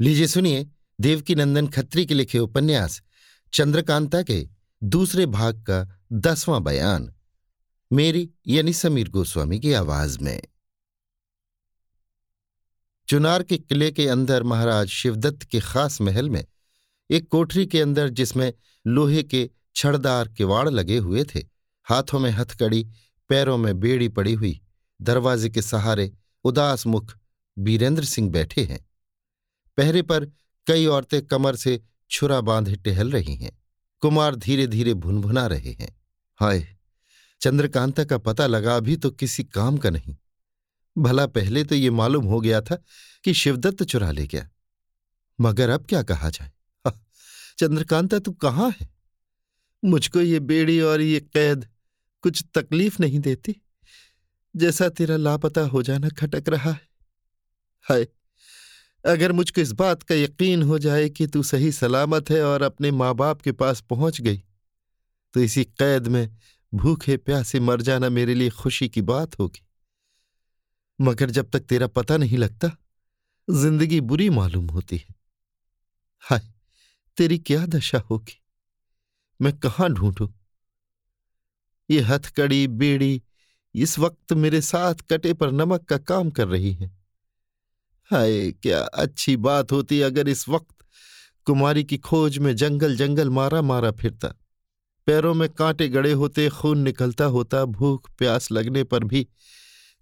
लीजिए सुनिए देवकी नंदन खत्री के लिखे उपन्यास, चंद्रकांता के दूसरे भाग का दसवां बयान, मेरी यानी समीर गोस्वामी की आवाज़ में। चुनार के किले के अंदर महाराज शिवदत्त के खास महल में, एक कोठरी के अंदर जिसमें लोहे के छड़दार किवाड़ लगे हुए थे, हाथों में हथकड़ी, पैरों में बेड़ी पड़ी हुई, दरवाजे के सहारे उदास मुख बीरेंद्र सिंह बैठे हैं। पहरे पर कई औरतें कमर से छुरा बांधे टहल रही हैं। कुमार धीरे धीरे भुनभुना रहे हैं। हाय, चंद्रकांता का पता लगा भी तो किसी काम का नहीं। भला पहले तो ये मालूम हो गया था कि शिवदत्त चुरा ले गया। मगर अब क्या कहा जाए? चंद्रकांता तू कहाँ है? मुझको ये बेड़ी और ये कैद कुछ तकलीफ़ नहीं देती। जैसा तेरा लापता हो जाना खटक रहा है। हाय अगर मुझको इस बात का यकीन हो जाए कि तू सही सलामत है और अपने माँ बाप के पास पहुँच गई तो इसी कैद में भूखे प्यासे मर जाना मेरे लिए खुशी की बात होगी। मगर जब तक तेरा पता नहीं लगता, ज़िंदगी बुरी मालूम होती है। हाय, तेरी क्या दशा होगी? मैं कहाँ ढूंढू? ये हथकड़ी, बेड़ी, इस वक्त मेरे साथ कटे पर नमक का काम कर रही है। हाय, क्या अच्छी बात होती अगर इस वक्त कुमारी की खोज में जंगल जंगल मारा मारा फिरता। पैरों में कांटे गड़े होते, खून निकलता होता, भूख प्यास लगने पर भी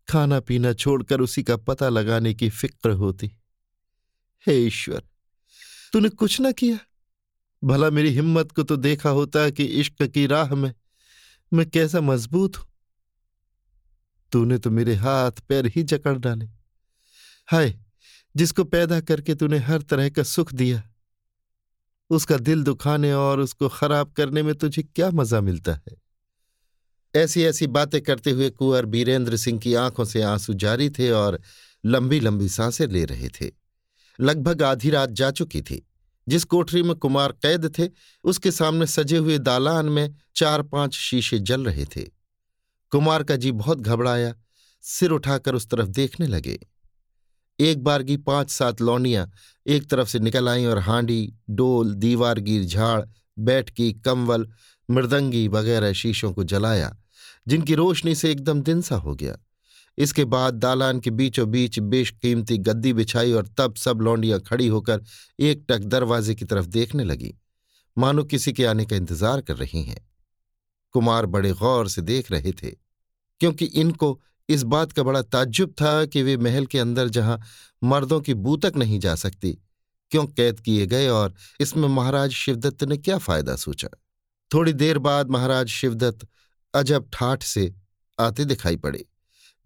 खाना पीना छोड़कर उसी का पता लगाने की फ़िक्र होती। हे ईश्वर, तूने कुछ ना किया? भला मेरी हिम्मत को तो देखा होता कि इश्क की राह में मैं कैसा मज़बूत हूँ। तूने तो मेरे हाथ पैर ही जकड़ डाले। हाय जिसको पैदा करके तूने हर तरह का सुख दिया। उसका दिल दुखाने और उसको खराब करने में तुझे क्या मज़ा मिलता है? ऐसी ऐसी बातें करते हुए कुंवर बीरेंद्र सिंह की आँखों से आँसू जारी थे और लंबी लंबी साँसें ले रहे थे। लगभग आधी रात जा चुकी थी। जिस कोठरी में कुमार कैद थे, उसके सामने सजे हुए दालान में चार पाँच शीशे जल रहे थे। कुमार का जी बहुत घबराया, सिर उठाकर उस तरफ़ देखने लगे। एक बार की पाँच सात लौंडियाँ एक तरफ़ से निकल आईं और हांडी, डोल दीवारगीर झाड़ बैठकी कंवल, मृदंगी वगैरह शीशों को जलाया, जिनकी रोशनी से एकदम दिन सा हो गया। इसके बाद दालान के बीचों बीच बेशकीमती गद्दी बिछाई और तब सब लौंडियाँ खड़ी होकर एक टक दरवाजे की तरफ़ देखने लगी। मानो किसी के आने का इंतज़ार कर रही हैं। कुमार बड़े गौर से देख रहे थे, क्योंकि इनको इस बात का बड़ा ताज्जुब था कि वे महल के अंदर जहाँ मर्दों की बू तक नहीं जा सकती, क्यों कैद किए गए और इसमें महाराज शिवदत्त ने क्या फ़ायदा सोचा। थोड़ी देर बाद महाराज शिवदत्त अजब ठाठ से आते दिखाई पड़े,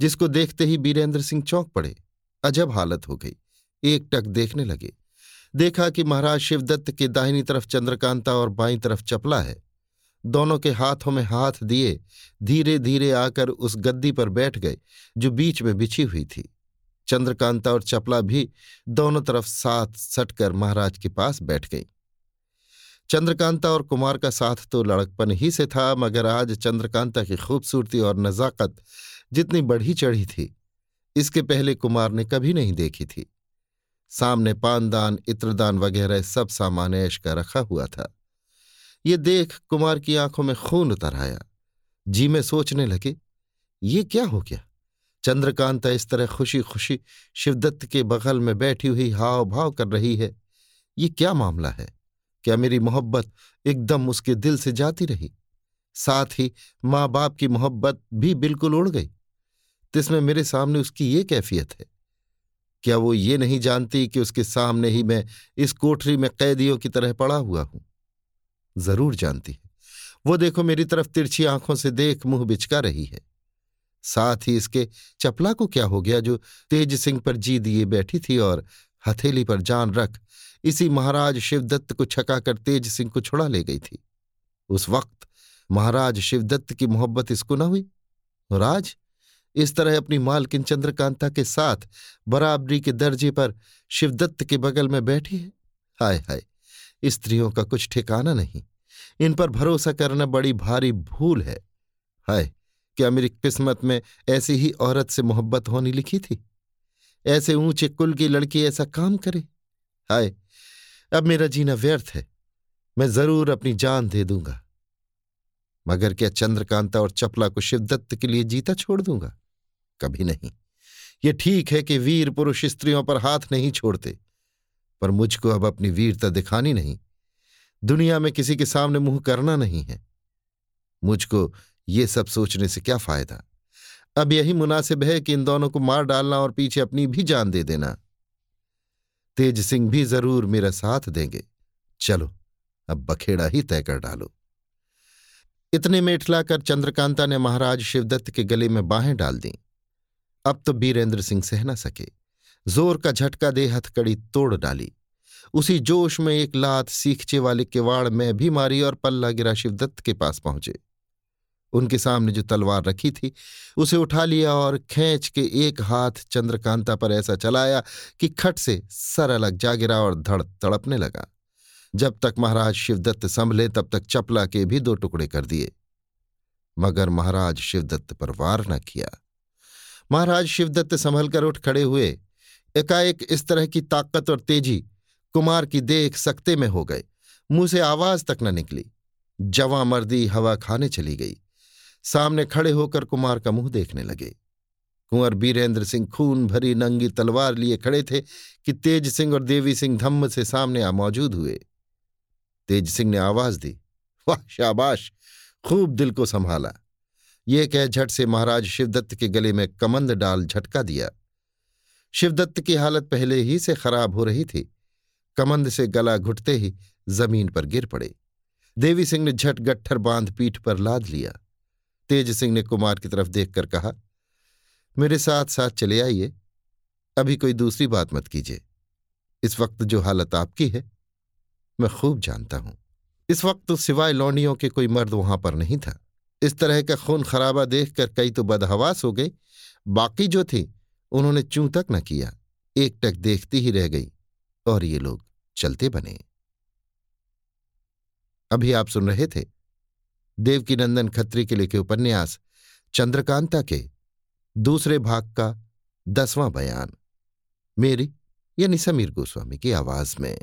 जिसको देखते ही बीरेंद्र सिंह चौंक पड़े। अजब हालत हो गई। एक टक देखने लगे। देखा कि महाराज शिवदत्त के दाहिनी तरफ़ चंद्रकांता और बाई तरफ़ चपला है। दोनों के हाथों में हाथ दिए धीरे धीरे आकर उस गद्दी पर बैठ गए, जो बीच में बिछी हुई थी। चंद्रकांता और चपला भी दोनों तरफ़ साथ सटकर महाराज के पास बैठ गई। चंद्रकांता और कुमार का साथ तो लड़कपन ही से था, मगर आज चंद्रकांता की खूबसूरती और नजाकत जितनी बढ़ी चढ़ी थी, इसके पहले कुमार ने कभी नहीं देखी थी। सामने पानदान, इत्रदान वगैरह सब सामान ऐश का रखा हुआ था। ये देख कुमार की आँखों में खून उतर आया। जी में सोचने लगे, ये क्या हो गया? चंद्रकांता इस तरह खुशी खुशी शिवदत्त के बगल में बैठी हुई हाव भाव कर रही है। ये क्या मामला है? क्या मेरी मोहब्बत एकदम उसके दिल से जाती रही? साथ ही माँ बाप की मोहब्बत भी बिल्कुल उड़ गई। तिसमें मेरे सामने उसकी ये कैफियत है। क्या वो ये नहीं जानती कि उसके सामने ही मैं इस कोठरी में कैदियों की तरह पड़ा हुआ हूँ? ज़रूर जानती है। वो देखो मेरी तरफ़ तिरछी आँखों से देख मुँह बिचका रही है। साथ ही इसके चपला को क्या हो गया जो तेज सिंह पर जी दिए बैठी थी और हथेली पर जान रख इसी महाराज शिवदत्त को छकाकर तेज सिंह को छुड़ा ले गई थी। उस वक्त महाराज शिवदत्त की मोहब्बत इसको न हुई। और आज इस तरह अपनी मालकिन चंद्रकांता के साथ बराबरी के दर्जे पर शिवदत्त के बगल में बैठी है। हाय हाय स्त्रियों का कुछ ठिकाना नहीं। इन पर भरोसा करना बड़ी भारी भूल है। हाय, क्या मेरी किस्मत में ऐसी ही औरत से मोहब्बत होनी लिखी थी? ऐसे ऊँचे कुल की लड़की ऐसा काम करे? हाय, अब मेरा जीना व्यर्थ है। मैं ज़रूर अपनी जान दे दूँगा। मगर क्या चंद्रकांता और चपला को शिवदत्त के लिए जीता छोड़ दूँगा? कभी नहीं। ये ठीक है कि वीर पुरुष स्त्रियों पर हाथ नहीं छोड़ते। पर मुझको अब अपनी वीरता दिखानी नहीं। दुनिया में किसी के सामने मुँह करना नहीं है। मुझको ये सब सोचने से क्या फ़ायदा? अब यही मुनासिब है कि इन दोनों को मार डालना और पीछे अपनी भी जान दे देना। तेज सिंह भी ज़रूर मेरा साथ देंगे। चलो, अब बखेड़ा ही तय कर डालो। इतने में इठलाकर चंद्रकांता ने महाराज शिवदत्त के गले में बाहें डाल दी। अब तो बीरेंद्र सिंह सह न सके। ज़ोर का झटका दे हथकड़ी तोड़ डाली। उसी जोश में एक लात सीखचे वाले किवाड़ में भी मारी और पल्ला गिरा शिवदत्त के पास पहुँचे। उनके सामने जो तलवार रखी थी, उसे उठा लिया और खींच के एक हाथ चंद्रकांता पर ऐसा चलाया कि खट से सर अलग जा गिरा और धड़ तड़पने लगा। जब तक महाराज शिवदत्त संभले, तब तक चपला के भी दो टुकड़े कर दिए। मगर महाराज शिवदत्त पर वार न किया। महाराज शिवदत्त संभल कर उठ खड़े हुए। एकाएक इस तरह की ताकत और तेज़ी कुमार की देख सकते में हो गए। मुँह से आवाज़ तक न निकली। जवा मर्दी हवा खाने चली गई। सामने खड़े होकर कुमार का मुँह देखने लगे। कुंवर बीरेंद्र सिंह खून भरी नंगी तलवार लिए खड़े थे कि तेज सिंह और देवी सिंह धम्म से सामने आ मौजूद हुए। तेज सिंह ने आवाज़ दी। वाह, शाबाश! खूब दिल को संभाला। ये कह झट से महाराज शिवदत्त के गले में कमंद डाल झटका दिया। शिवदत्त की हालत पहले ही से खराब हो रही थी। कमंद से गला घुटते ही ज़मीन पर गिर पड़े। देवी सिंह ने झट गट्ठर बाँध पीठ पर लाद लिया। तेज सिंह ने कुमार की तरफ़ देखकर कहा, मेरे साथ साथ चले आइए। अभी कोई दूसरी बात मत कीजिए। इस वक्त जो हालत आपकी है, मैं खूब जानता हूँ। इस वक्त तो सिवाय लौंडियों के कोई मर्द वहाँ पर नहीं था। इस तरह का खून खराबा देखकर कई तो बदहवास हो गई बाकी जो थी उन्होंने चूं तक न किया एकटक देखती ही रह गई और ये लोग चलते बने। अभी आप सुन रहे थे देवकीनंदन खत्री के लिखे उपन्यास चंद्रकांता के दूसरे भाग का दसवां बयान, मेरी यानी समीर गोस्वामी की आवाज़ में।